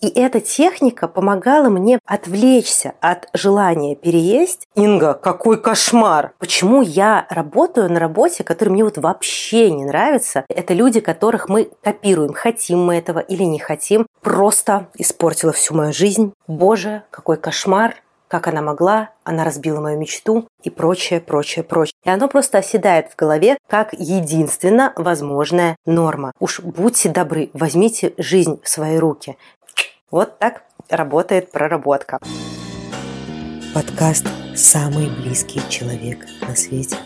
И эта техника помогала мне отвлечься от желания переесть. Инга, какой кошмар! Почему я работаю на работе, которая мне вот вообще не нравится? Это люди, которых мы копируем. Хотим мы этого или не хотим. Просто испортила всю мою жизнь. Боже, какой кошмар! как она могла, она разбила мою мечту и прочее, прочее, прочее. И оно просто оседает в голове как единственно возможная норма. Уж будьте добры, возьмите жизнь в свои руки. Вот так работает проработка. Подкаст «Самый близкий человек на свете».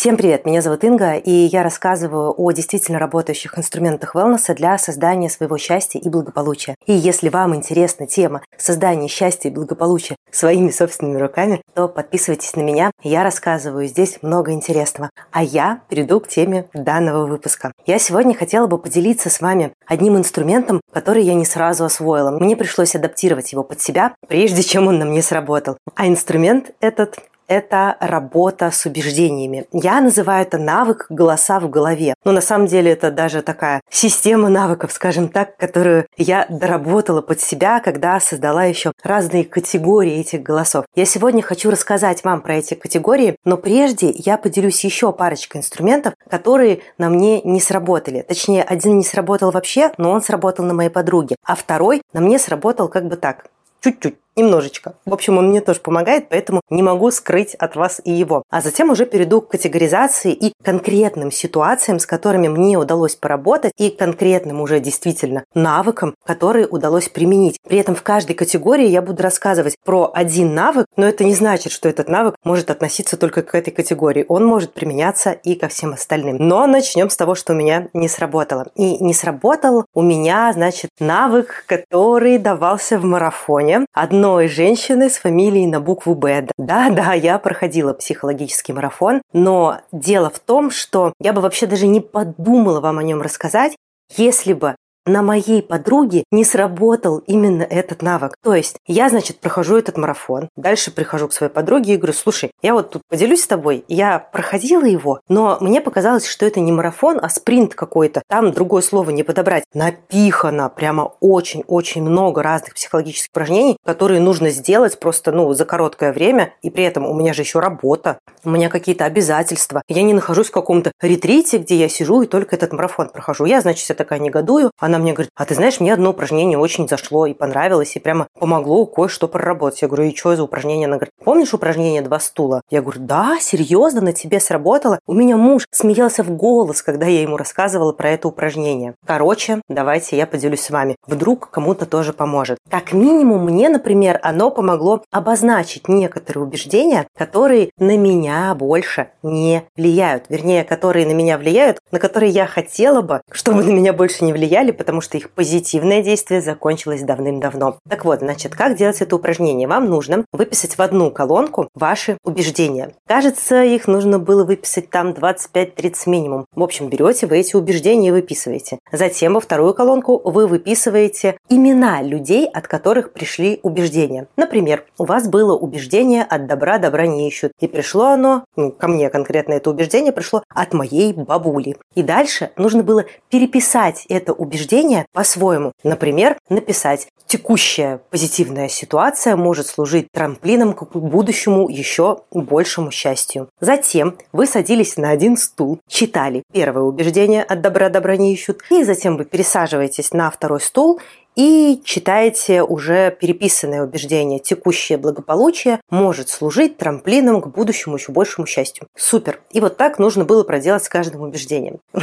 Всем привет, меня зовут Инга, и я рассказываю о действительно работающих инструментах wellness для создания своего счастья и благополучия. И если вам интересна тема создания счастья и благополучия своими собственными руками, то подписывайтесь на меня, я рассказываю здесь много интересного. А я перейду к теме данного выпуска. Я сегодня хотела бы поделиться с вами одним инструментом, который я не сразу освоила. Мне пришлось адаптировать его под себя, прежде чем он на мне сработал. А инструмент этот это работа с убеждениями. Я называю это навык голоса в голове. Но на самом деле это даже такая система навыков, скажем так, которую я доработала под себя, когда создала еще разные категории этих голосов. Я сегодня хочу рассказать вам про эти категории, но прежде я поделюсь еще парочкой инструментов, которые на мне не сработали. Точнее, один не сработал вообще, но он сработал на моей подруге, а второй на мне сработал как бы так, чуть-чуть немножечко. В общем, он мне тоже помогает, поэтому не могу скрыть от вас и его. А затем уже перейду к категоризации и конкретным ситуациям, с которыми мне удалось поработать, и конкретным уже действительно навыкам, которые удалось применить. При этом в каждой категории я буду рассказывать про один навык, но это не значит, что этот навык может относиться только к этой категории. Он может применяться и ко всем остальным. Но начнем с того, что у меня не сработало. И не сработал у меня, значит, навык, который давался в марафоне. Одно одной женщины с фамилией на букву Б. Да-да, я проходила психологический марафон, но дело в том, что я бы вообще даже не подумала вам о нем рассказать, если бы на моей подруге не сработал именно этот навык. То есть я, значит, прохожу этот марафон, дальше прихожу к своей подруге и говорю, слушай, я вот тут поделюсь с тобой, я проходила его, но мне показалось, что это не марафон, а спринт какой-то. Там другое слово не подобрать. Напихано прямо очень-очень много разных психологических упражнений, которые нужно сделать просто, ну, за короткое время, и при этом у меня же еще работа, у меня какие-то обязательства. Я не нахожусь в каком-то ретрите, где я сижу и только этот марафон прохожу. Я, значит, вся такая негодую, она мне говорит, а ты знаешь, мне одно упражнение очень зашло и понравилось, и прямо помогло кое-что проработать. Я говорю, и что за упражнение? Она говорит, помнишь упражнение «Два стула»? Я говорю, да, серьезно, на тебе сработало? У меня муж смеялся в голос, когда я ему рассказывала про это упражнение. Короче, давайте я поделюсь с вами. Вдруг кому-то тоже поможет. Как минимум мне, например, оно помогло обозначить некоторые убеждения, которые на меня больше не влияют. Вернее, которые на меня влияют, на которые я хотела бы, чтобы на меня больше не влияли, потому что их позитивное действие закончилось давным-давно. Так вот, значит, как делать это упражнение? Вам нужно выписать в одну колонку ваши убеждения. Кажется, их нужно было выписать там 25-30 минимум. В общем, берете вы эти убеждения и выписываете. Затем во вторую колонку вы выписываете имена людей, от которых пришли убеждения. Например, у вас было убеждение «от добра добра не ищут». И пришло оно, ну, ко мне конкретно это убеждение пришло от моей бабули. И дальше нужно было переписать это убеждение убеждения по-своему. Например, написать «Текущая позитивная ситуация может служить трамплином к будущему еще большему счастью». Затем вы садились на один стул, читали первое убеждение «От добра добра не ищут», и затем вы пересаживаетесь на второй стул и читаете уже переписанное убеждение «Текущее благополучие может служить трамплином к будущему еще большему счастью». Супер! И вот так нужно было проделать с каждым убеждением.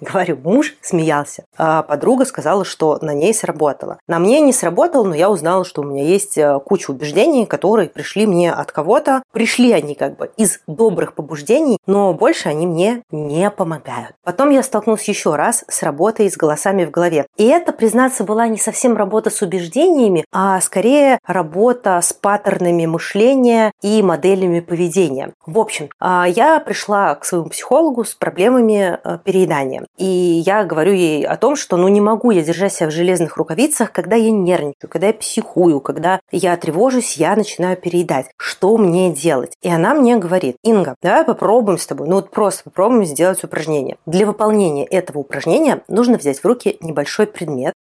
Говорю, муж смеялся. А подруга сказала, что на ней сработало. На мне не сработало, но я узнала, что у меня есть э, куча убеждений, которые пришли мне от кого-то. Пришли они как бы из добрых побуждений, но больше они мне не помогают. Потом я столкнулась еще раз с работой с голосами в голове. И это, признаться, была не совсем работа с убеждениями, а скорее работа с паттернами мышления и моделями поведения. В общем, а, я пришла к своему психологу с проблемами э, переедания. И я говорю ей о том, что ну не могу я держать себя в железных рукавицах, когда я нервничаю, когда я психую, когда я тревожусь, я начинаю переедать. Что мне делать? И она мне говорит, Инга, давай попробуем с тобой, ну вот просто попробуем сделать упражнение. Для выполнения этого упражнения нужно взять в руки небольшой предмет,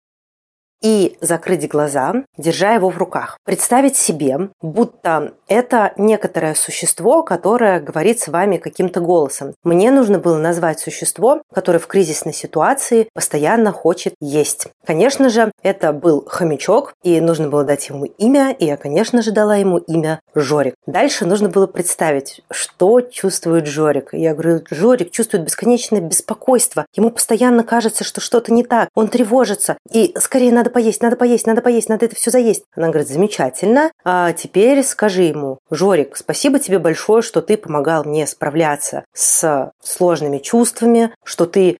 и закрыть глаза, держа его в руках. Представить себе, будто это некоторое существо, которое говорит с вами каким-то голосом. Мне нужно было назвать существо, которое в кризисной ситуации постоянно хочет есть. Конечно же, это был хомячок, и нужно было дать ему имя, и я, конечно же, дала ему имя Жорик. Дальше нужно было представить, что чувствует Жорик. Я говорю, Жорик чувствует бесконечное беспокойство. Ему постоянно кажется, что что-то не так. Он тревожится. И скорее надо поесть, надо поесть, надо поесть, надо это все заесть. Она говорит, замечательно. А теперь скажи ему, Жорик, спасибо тебе большое, что ты помогал мне справляться с сложными чувствами, что ты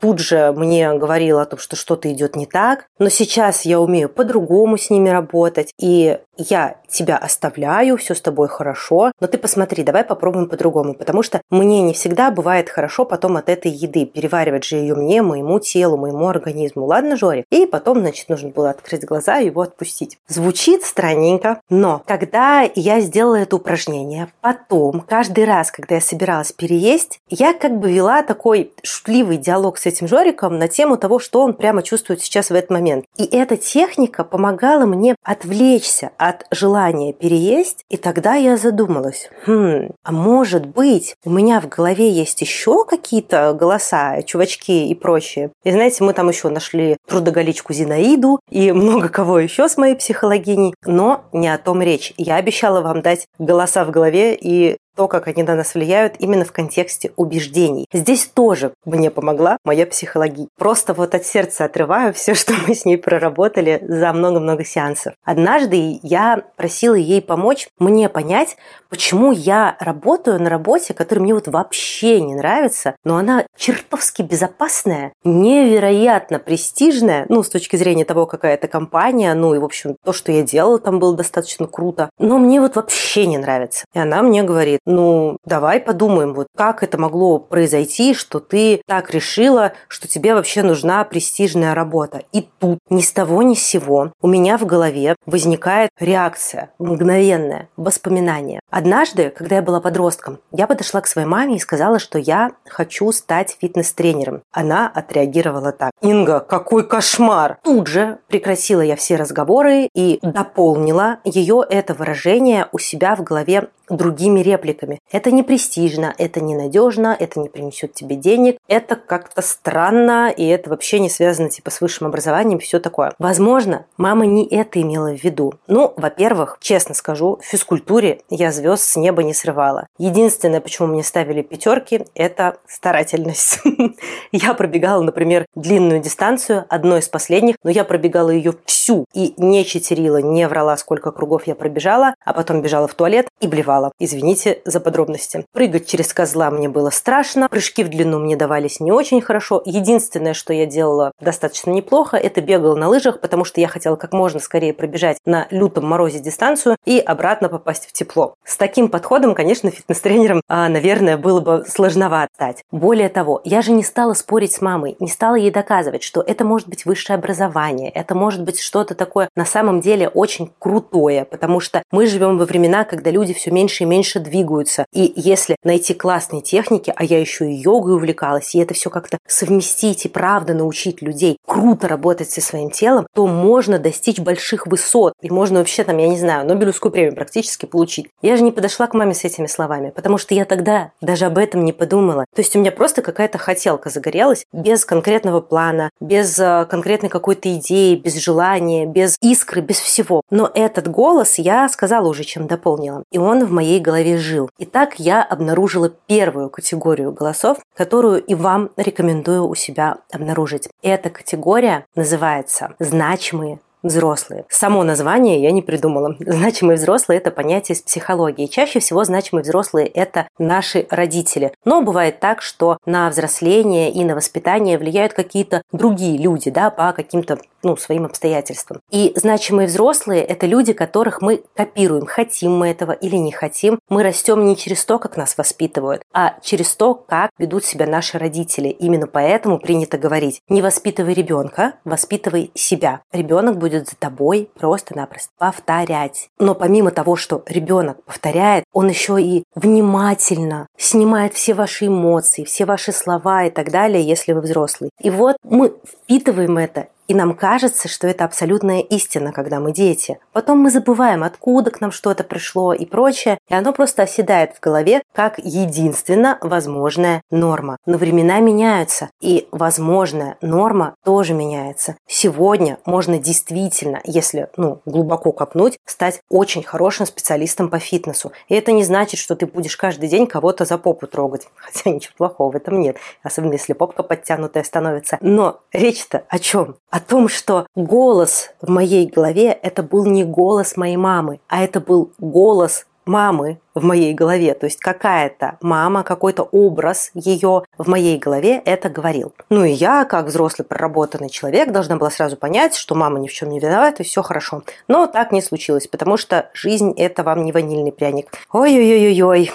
тут же мне говорил о том, что что-то идет не так, но сейчас я умею по-другому с ними работать, и я тебя оставляю, все с тобой хорошо, но ты посмотри, давай попробуем по-другому, потому что мне не всегда бывает хорошо потом от этой еды, переваривать же ее мне, моему телу, моему организму, ладно, Жорик? И потом, значит, нужно было открыть глаза и его отпустить. Звучит странненько, но когда я сделала это упражнение, потом, каждый раз, когда я собиралась переесть, я как бы вела такой шутливый диалог с этим Жориком на тему того, что он прямо чувствует сейчас в этот момент. И эта техника помогала мне отвлечься от желания переесть, и тогда я задумалась, хм, а может быть, у меня в голове есть еще какие-то голоса, чувачки и прочее. И знаете, мы там еще нашли трудоголичку Зинаиду и много кого еще с моей психологиней, но не о том речь. Я обещала вам дать голоса в голове и то, как они на нас влияют именно в контексте убеждений. Здесь тоже мне помогла моя психология. Просто вот от сердца отрываю все, что мы с ней проработали за много-много сеансов. Однажды я просила ей помочь мне понять, почему я работаю на работе, которая мне вот вообще не нравится, но она чертовски безопасная, невероятно престижная, ну, с точки зрения того, какая это компания, ну, и, в общем, то, что я делала там было достаточно круто, но мне вот вообще не нравится. И она мне говорит, ну, давай подумаем, вот как это могло произойти, что ты так решила, что тебе вообще нужна престижная работа. И тут ни с того ни с сего у меня в голове возникает реакция, мгновенное воспоминание. Однажды, когда я была подростком, я подошла к своей маме и сказала, что я хочу стать фитнес-тренером. Она отреагировала так. Инга, какой кошмар! Тут же прекратила я все разговоры и дополнила ее это выражение у себя в голове другими репликами. Это не престижно, это не надежно, это не принесет тебе денег, это как-то странно, и это вообще не связано типа с высшим образованием, все такое. Возможно, мама не это имела в виду. Ну, во-первых, честно скажу, в физкультуре я звезд с неба не срывала. Единственное, почему мне ставили пятерки, это старательность. Я пробегала, например, длинную дистанцию, одной из последних, но я пробегала ее всю и не читерила, не врала, сколько кругов я пробежала, а потом бежала в туалет и блевала упала. Извините за подробности. Прыгать через козла мне было страшно, прыжки в длину мне давались не очень хорошо. Единственное, что я делала достаточно неплохо, это бегала на лыжах, потому что я хотела как можно скорее пробежать на лютом морозе дистанцию и обратно попасть в тепло. С таким подходом, конечно, фитнес-тренером, а, наверное, было бы сложновато стать. Более того, я же не стала спорить с мамой, не стала ей доказывать, что это может быть высшее образование, это может быть что-то такое на самом деле очень крутое, потому что мы живем во времена, когда люди все меньше меньше и меньше двигаются. И если найти классные техники, а я еще и йогой увлекалась, и это все как-то совместить и правда научить людей круто работать со своим телом, то можно достичь больших высот. И можно вообще там, я не знаю, Нобелевскую премию практически получить. Я же не подошла к маме с этими словами, потому что я тогда даже об этом не подумала. То есть у меня просто какая-то хотелка загорелась без конкретного плана, без э, конкретной какой-то идеи, без желания, без искры, без всего. Но этот голос я сказала уже, чем дополнила. И он в моей голове жил. И так я обнаружила первую категорию голосов, которую и вам рекомендую у себя обнаружить. Эта категория называется «значимые взрослые. Само название я не придумала. Значимые взрослые – это понятие из психологии. Чаще всего значимые взрослые – это наши родители. Но бывает так, что на взросление и на воспитание влияют какие-то другие люди, да, по каким-то ну, своим обстоятельствам. И значимые взрослые – это люди, которых мы копируем, хотим мы этого или не хотим. Мы растем не через то, как нас воспитывают, а через то, как ведут себя наши родители. Именно поэтому принято говорить – не воспитывай ребенка, воспитывай себя. Ребенок будет за тобой просто-напросто повторять. Но помимо того, что ребенок повторяет, он еще и внимательно снимает все ваши эмоции, все ваши слова и так далее, если вы взрослый. И вот мы впитываем это и нам кажется, что это абсолютная истина, когда мы дети. Потом мы забываем, откуда к нам что-то пришло и прочее, и оно просто оседает в голове как единственно возможная норма. Но времена меняются, и возможная норма тоже меняется. Сегодня можно действительно, если ну, глубоко копнуть, стать очень хорошим специалистом по фитнесу. И это не значит, что ты будешь каждый день кого-то за попу трогать. Хотя ничего плохого в этом нет. Особенно если попка подтянутая становится. Но речь-то о чем? О том, что голос в моей голове – это был не голос моей мамы, а это был голос мамы в моей голове, то есть какая-то мама, какой-то образ ее в моей голове это говорил. Ну и я, как взрослый проработанный человек, должна была сразу понять, что мама ни в чем не виновата, и все хорошо. Но так не случилось, потому что жизнь – это вам не ванильный пряник. Ой-ой-ой-ой.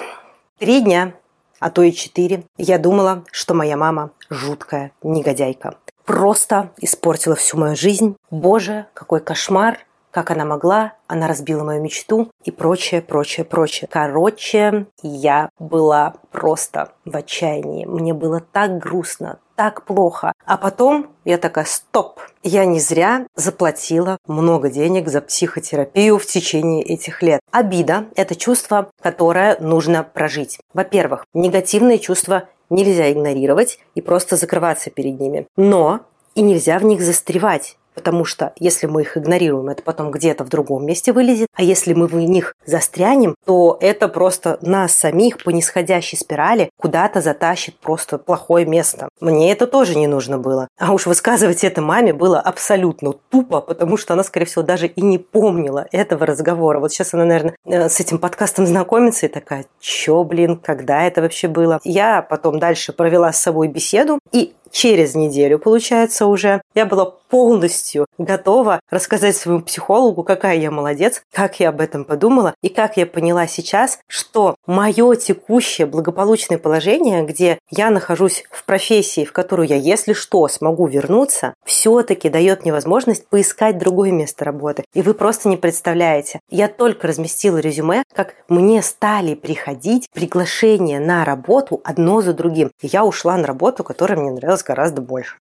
Три дня, а то и четыре, я думала, что моя мама жуткая негодяйка просто испортила всю мою жизнь. Боже, какой кошмар, как она могла, она разбила мою мечту и прочее, прочее, прочее. Короче, я была просто в отчаянии. Мне было так грустно, так плохо. А потом я такая, стоп, я не зря заплатила много денег за психотерапию в течение этих лет. Обида – это чувство, которое нужно прожить. Во-первых, негативные чувства нельзя игнорировать и просто закрываться перед ними. Но и нельзя в них застревать. Потому что если мы их игнорируем, это потом где-то в другом месте вылезет. А если мы в них застрянем, то это просто нас самих по нисходящей спирали куда-то затащит просто плохое место. Мне это тоже не нужно было. А уж высказывать это маме было абсолютно тупо, потому что она, скорее всего, даже и не помнила этого разговора. Вот сейчас она, наверное, э, с этим подкастом знакомится и такая, чё, блин, когда это вообще было? Я потом дальше провела с собой беседу и через неделю, получается, уже. Я была полностью готова рассказать своему психологу, какая я молодец, как я об этом подумала и как я поняла сейчас, что мое текущее благополучное положение, где я нахожусь в профессии, в которую я, если что, смогу вернуться, все-таки дает мне возможность поискать другое место работы. И вы просто не представляете. Я только разместила резюме, как мне стали приходить приглашения на работу одно за другим. И я ушла на работу, которая мне нравилась гораздо больше.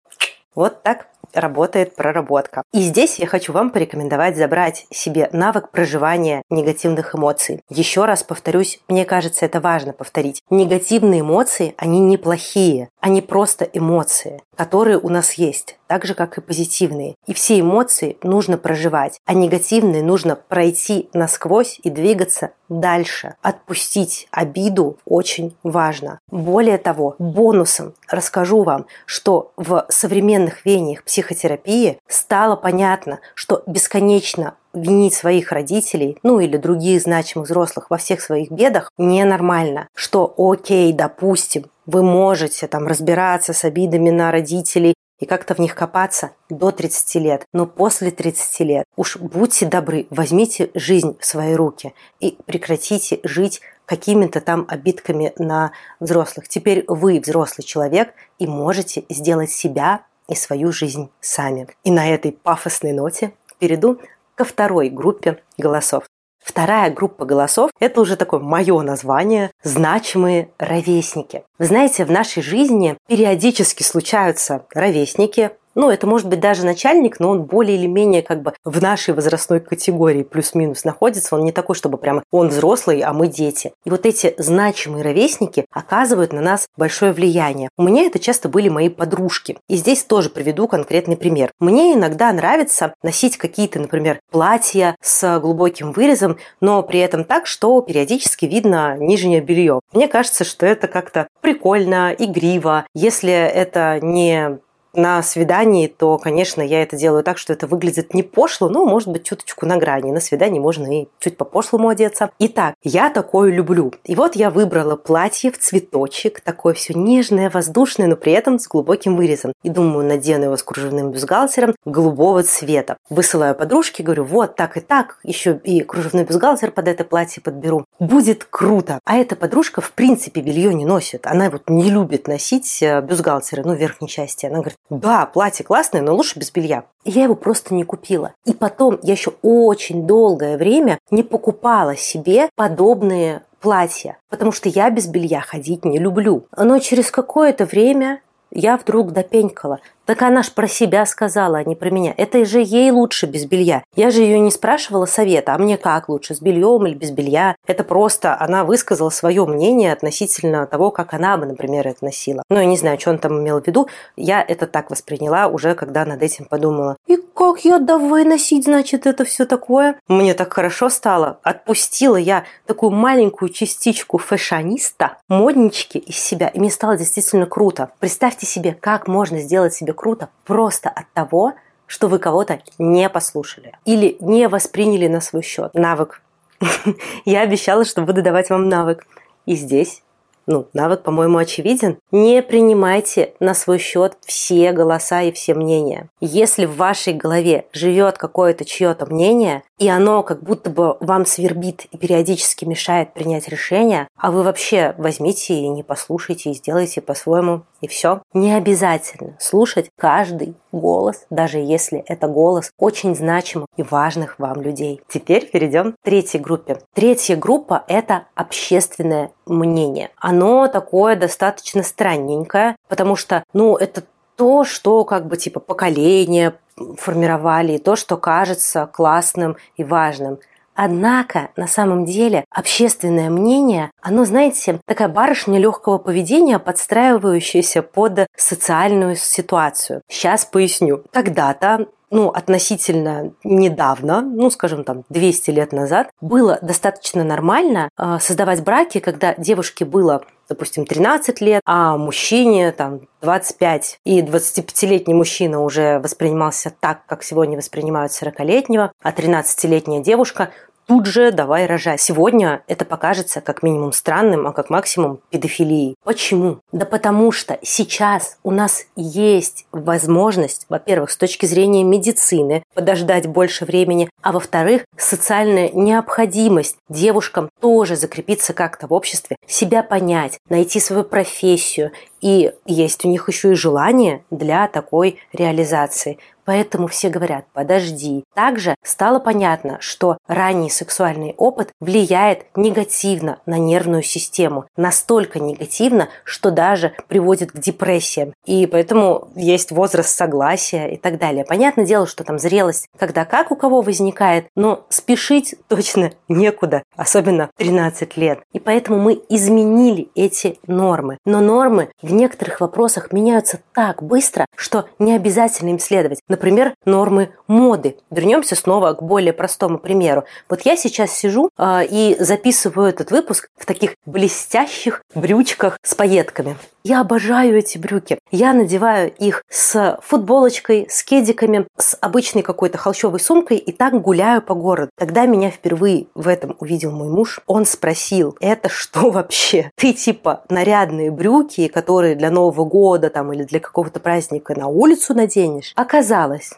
Вот так работает проработка. И здесь я хочу вам порекомендовать забрать себе навык проживания негативных эмоций. Еще раз повторюсь, мне кажется, это важно повторить. Негативные эмоции, они неплохие, они просто эмоции, которые у нас есть так же, как и позитивные. И все эмоции нужно проживать, а негативные нужно пройти насквозь и двигаться дальше. Отпустить обиду очень важно. Более того, бонусом расскажу вам, что в современных веяниях психотерапии стало понятно, что бесконечно винить своих родителей, ну или других значимых взрослых во всех своих бедах ненормально. Что окей, допустим, вы можете там разбираться с обидами на родителей и как-то в них копаться до 30 лет. Но после 30 лет уж будьте добры, возьмите жизнь в свои руки и прекратите жить какими-то там обидками на взрослых. Теперь вы взрослый человек и можете сделать себя и свою жизнь сами. И на этой пафосной ноте перейду ко второй группе голосов. Вторая группа голосов – это уже такое мое название – значимые ровесники. Вы знаете, в нашей жизни периодически случаются ровесники, ну, это может быть даже начальник, но он более или менее как бы в нашей возрастной категории плюс-минус находится. Он не такой, чтобы прямо он взрослый, а мы дети. И вот эти значимые ровесники оказывают на нас большое влияние. У меня это часто были мои подружки. И здесь тоже приведу конкретный пример. Мне иногда нравится носить какие-то, например, платья с глубоким вырезом, но при этом так, что периодически видно нижнее белье. Мне кажется, что это как-то прикольно, игриво. Если это не на свидании, то, конечно, я это делаю так, что это выглядит не пошло, но, может быть, чуточку на грани. На свидании можно и чуть по-пошлому одеться. Итак, я такое люблю. И вот я выбрала платье в цветочек, такое все нежное, воздушное, но при этом с глубоким вырезом. И думаю, надену его с кружевным бюстгальтером голубого цвета. Высылаю подружке, говорю, вот так и так, еще и кружевной бюстгальтер под это платье подберу. Будет круто. А эта подружка, в принципе, белье не носит. Она вот не любит носить э, бюстгальтеры, ну, верхней части. Она говорит, да, платье классное, но лучше без белья. Я его просто не купила. И потом я еще очень долгое время не покупала себе подобные платья, потому что я без белья ходить не люблю. Но через какое-то время я вдруг допенькала. Так она ж про себя сказала, а не про меня. Это же ей лучше без белья. Я же ее не спрашивала совета, а мне как лучше, с бельем или без белья. Это просто она высказала свое мнение относительно того, как она бы, например, это носила. Ну, я не знаю, что он там имел в виду. Я это так восприняла уже, когда над этим подумала. И как я давай носить, значит, это все такое? Мне так хорошо стало. Отпустила я такую маленькую частичку фэшаниста, моднички из себя, и мне стало действительно круто. Представьте себе, как можно сделать себе круто просто от того, что вы кого-то не послушали или не восприняли на свой счет. Навык. Я обещала, что буду давать вам навык. И здесь ну, навык, по-моему, очевиден. Не принимайте на свой счет все голоса и все мнения. Если в вашей голове живет какое-то чье-то мнение, и оно как будто бы вам свербит и периодически мешает принять решение, а вы вообще возьмите и не послушайте и сделайте по-своему, и все. Не обязательно слушать каждый голос, даже если это голос очень значимых и важных вам людей. Теперь перейдем к третьей группе. Третья группа – это общественное мнение. Оно такое достаточно странненькое, потому что, ну, это то, что как бы типа поколение формировали, и то, что кажется классным и важным. Однако, на самом деле, общественное мнение, оно, знаете, такая барышня легкого поведения, подстраивающаяся под социальную ситуацию. Сейчас поясню. Когда-то ну, относительно недавно, ну, скажем, там, 200 лет назад, было достаточно нормально э, создавать браки, когда девушке было допустим, 13 лет, а мужчине там 25. И 25-летний мужчина уже воспринимался так, как сегодня воспринимают 40-летнего, а 13-летняя девушка тут же давай рожать. Сегодня это покажется как минимум странным, а как максимум педофилией. Почему? Да потому что сейчас у нас есть возможность, во-первых, с точки зрения медицины подождать больше времени, а во-вторых, социальная необходимость девушкам тоже закрепиться как-то в обществе, себя понять, найти свою профессию. И есть у них еще и желание для такой реализации. Поэтому все говорят, подожди. Также стало понятно, что ранний сексуальный опыт влияет негативно на нервную систему. Настолько негативно, что даже приводит к депрессиям. И поэтому есть возраст согласия и так далее. Понятное дело, что там зрелость когда как у кого возникает, но спешить точно некуда, особенно 13 лет. И поэтому мы изменили эти нормы. Но нормы в некоторых вопросах меняются так быстро, что не обязательно им следовать. Например, нормы моды. Вернемся снова к более простому примеру. Вот я сейчас сижу э, и записываю этот выпуск в таких блестящих брючках с пайетками. Я обожаю эти брюки. Я надеваю их с футболочкой, с кедиками, с обычной какой-то холщовой сумкой и так гуляю по городу. Когда меня впервые в этом увидел мой муж, он спросил, это что вообще? Ты типа нарядные брюки, которые для Нового года там или для какого-то праздника на улицу наденешь? Оказалось,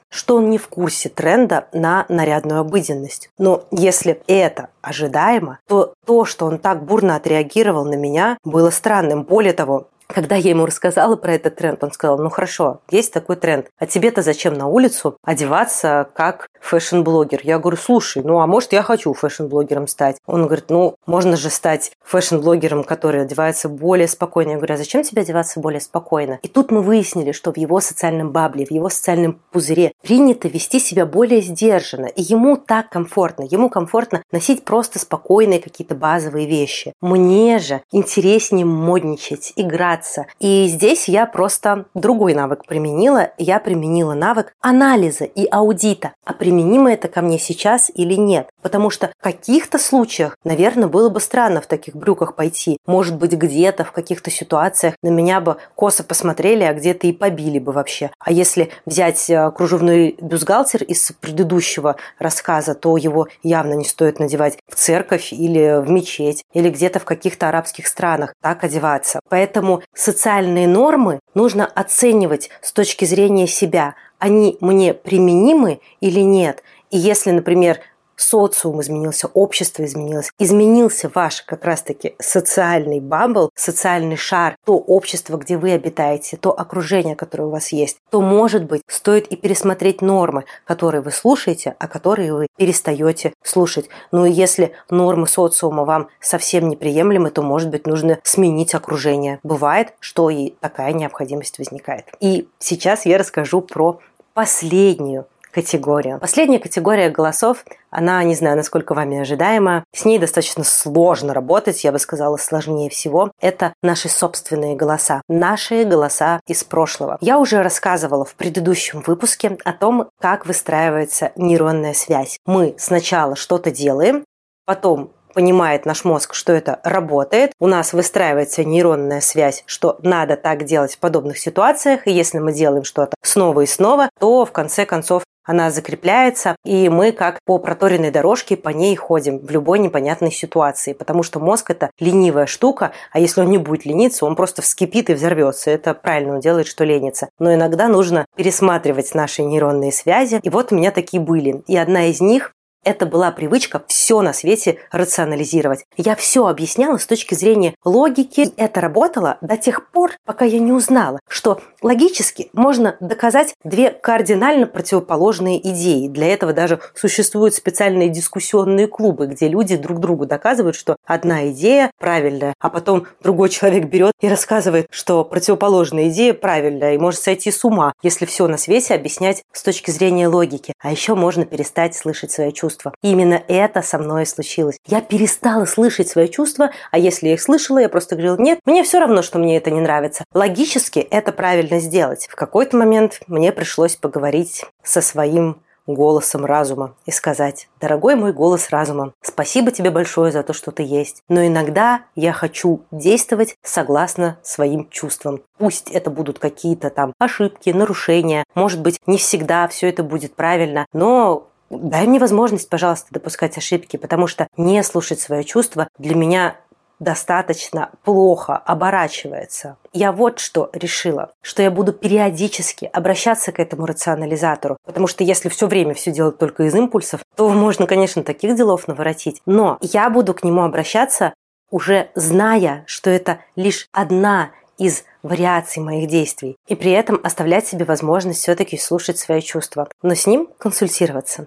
что он не в курсе тренда на нарядную обыденность. Но если это ожидаемо, то то, что он так бурно отреагировал на меня, было странным. Более того, когда я ему рассказала про этот тренд, он сказал, ну хорошо, есть такой тренд, а тебе-то зачем на улицу одеваться как fashion-блогер? Я говорю, слушай, ну а может я хочу fashion-блогером стать? Он говорит, ну можно же стать fashion-блогером, который одевается более спокойно. Я говорю, а зачем тебе одеваться более спокойно? И тут мы выяснили, что в его социальном bubble е, в его социальном пузыре принято вести себя более сдержанно, и ему так комфортно. Ему комфортно носить просто спокойные какие-то базовые вещи. Мне же интереснее модничать, играться. И здесь я просто другой навык применила. Я применила навык анализа и аудита. А применимо это ко мне сейчас или нет? Потому что в каких-то случаях, наверное, было бы странно в таких брюках пойти. Может быть, где-то в каких-то ситуациях на меня бы косо посмотрели, а где-то и побили бы вообще. А если взять э, кружевной бюстгальтер из предыдущего рассказа, то его явно не стоит надевать в церковь или в мечеть, или где-то в каких-то арабских странах так одеваться. Поэтому социальные нормы нужно оценивать с точки зрения себя. Они мне применимы или нет? И если, например, социум изменился, общество изменилось, изменился ваш как раз-таки социальный бамбл, социальный шар, то общество, где вы обитаете, то окружение, которое у вас есть, то, может быть, стоит и пересмотреть нормы, которые вы слушаете, а которые вы перестаете слушать. Ну и если нормы социума вам совсем неприемлемы, то, может быть, нужно сменить окружение. Бывает, что и такая необходимость возникает. И сейчас я расскажу про последнюю категорию. Последняя категория голосов, она, не знаю, насколько вами ожидаема, с ней достаточно сложно работать, я бы сказала, сложнее всего. Это наши собственные голоса, наши голоса из прошлого. Я уже рассказывала в предыдущем выпуске о том, как выстраивается нейронная связь. Мы сначала что-то делаем, потом понимает наш мозг, что это работает, у нас выстраивается нейронная связь, что надо так делать в подобных ситуациях, и если мы делаем что-то снова и снова, то в конце концов она закрепляется, и мы как по проторенной дорожке по ней ходим в любой непонятной ситуации, потому что мозг это ленивая штука, а если он не будет лениться, он просто вскипит и взорвется. Это правильно он делает, что ленится. Но иногда нужно пересматривать наши нейронные связи, и вот у меня такие были. И одна из них это была привычка все на свете рационализировать. Я все объясняла с точки зрения логики. И это работало до тех пор, пока я не узнала, что логически можно доказать две кардинально противоположные идеи. Для этого даже существуют специальные дискуссионные клубы, где люди друг другу доказывают, что одна идея правильная, а потом другой человек берет и рассказывает, что противоположная идея правильная и может сойти с ума, если все на свете объяснять с точки зрения логики. А еще можно перестать слышать свои чувства чувства. И именно это со мной случилось. Я перестала слышать свои чувства, а если я их слышала, я просто говорила, нет, мне все равно, что мне это не нравится. Логически это правильно сделать. В какой-то момент мне пришлось поговорить со своим голосом разума и сказать, дорогой мой голос разума, спасибо тебе большое за то, что ты есть, но иногда я хочу действовать согласно своим чувствам. Пусть это будут какие-то там ошибки, нарушения, может быть, не всегда все это будет правильно, но Дай мне возможность, пожалуйста, допускать ошибки, потому что не слушать свое чувство для меня достаточно плохо оборачивается. Я вот что решила, что я буду периодически обращаться к этому рационализатору, потому что если все время все делать только из импульсов, то можно, конечно, таких делов наворотить, но я буду к нему обращаться уже зная, что это лишь одна из вариаций моих действий, и при этом оставлять себе возможность все-таки слушать свои чувства, но с ним консультироваться.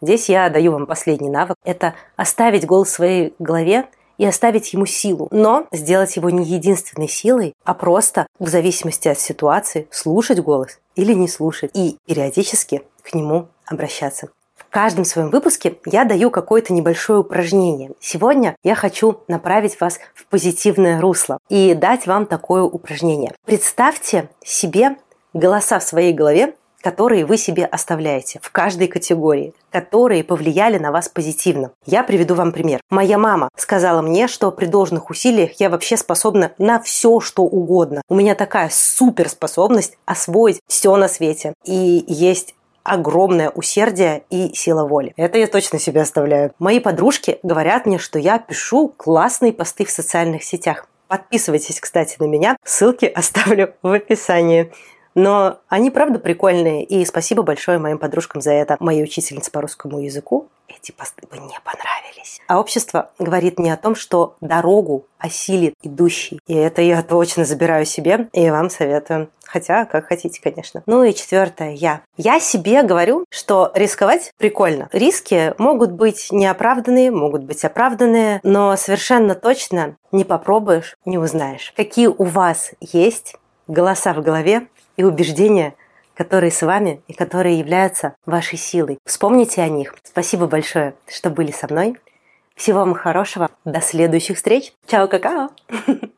Здесь я даю вам последний навык. Это оставить голос в своей голове и оставить ему силу, но сделать его не единственной силой, а просто в зависимости от ситуации слушать голос или не слушать и периодически к нему обращаться. В каждом своем выпуске я даю какое-то небольшое упражнение. Сегодня я хочу направить вас в позитивное русло и дать вам такое упражнение. Представьте себе голоса в своей голове, которые вы себе оставляете в каждой категории, которые повлияли на вас позитивно. Я приведу вам пример. Моя мама сказала мне, что при должных усилиях я вообще способна на все, что угодно. У меня такая суперспособность освоить все на свете. И есть огромное усердие и сила воли. Это я точно себе оставляю. Мои подружки говорят мне, что я пишу классные посты в социальных сетях. Подписывайтесь, кстати, на меня. Ссылки оставлю в описании. Но они, правда, прикольные, и спасибо большое моим подружкам за это. Моей учительнице по русскому языку эти посты бы не понравились. А общество говорит мне о том, что дорогу осилит идущий. И это я точно забираю себе, и вам советую. Хотя, как хотите, конечно. Ну и четвертое, я. Я себе говорю, что рисковать прикольно. Риски могут быть неоправданные, могут быть оправданные, но совершенно точно не попробуешь, не узнаешь. Какие у вас есть голоса в голове, и убеждения, которые с вами и которые являются вашей силой. Вспомните о них. Спасибо большое, что были со мной. Всего вам хорошего. До следующих встреч. Чао, какао!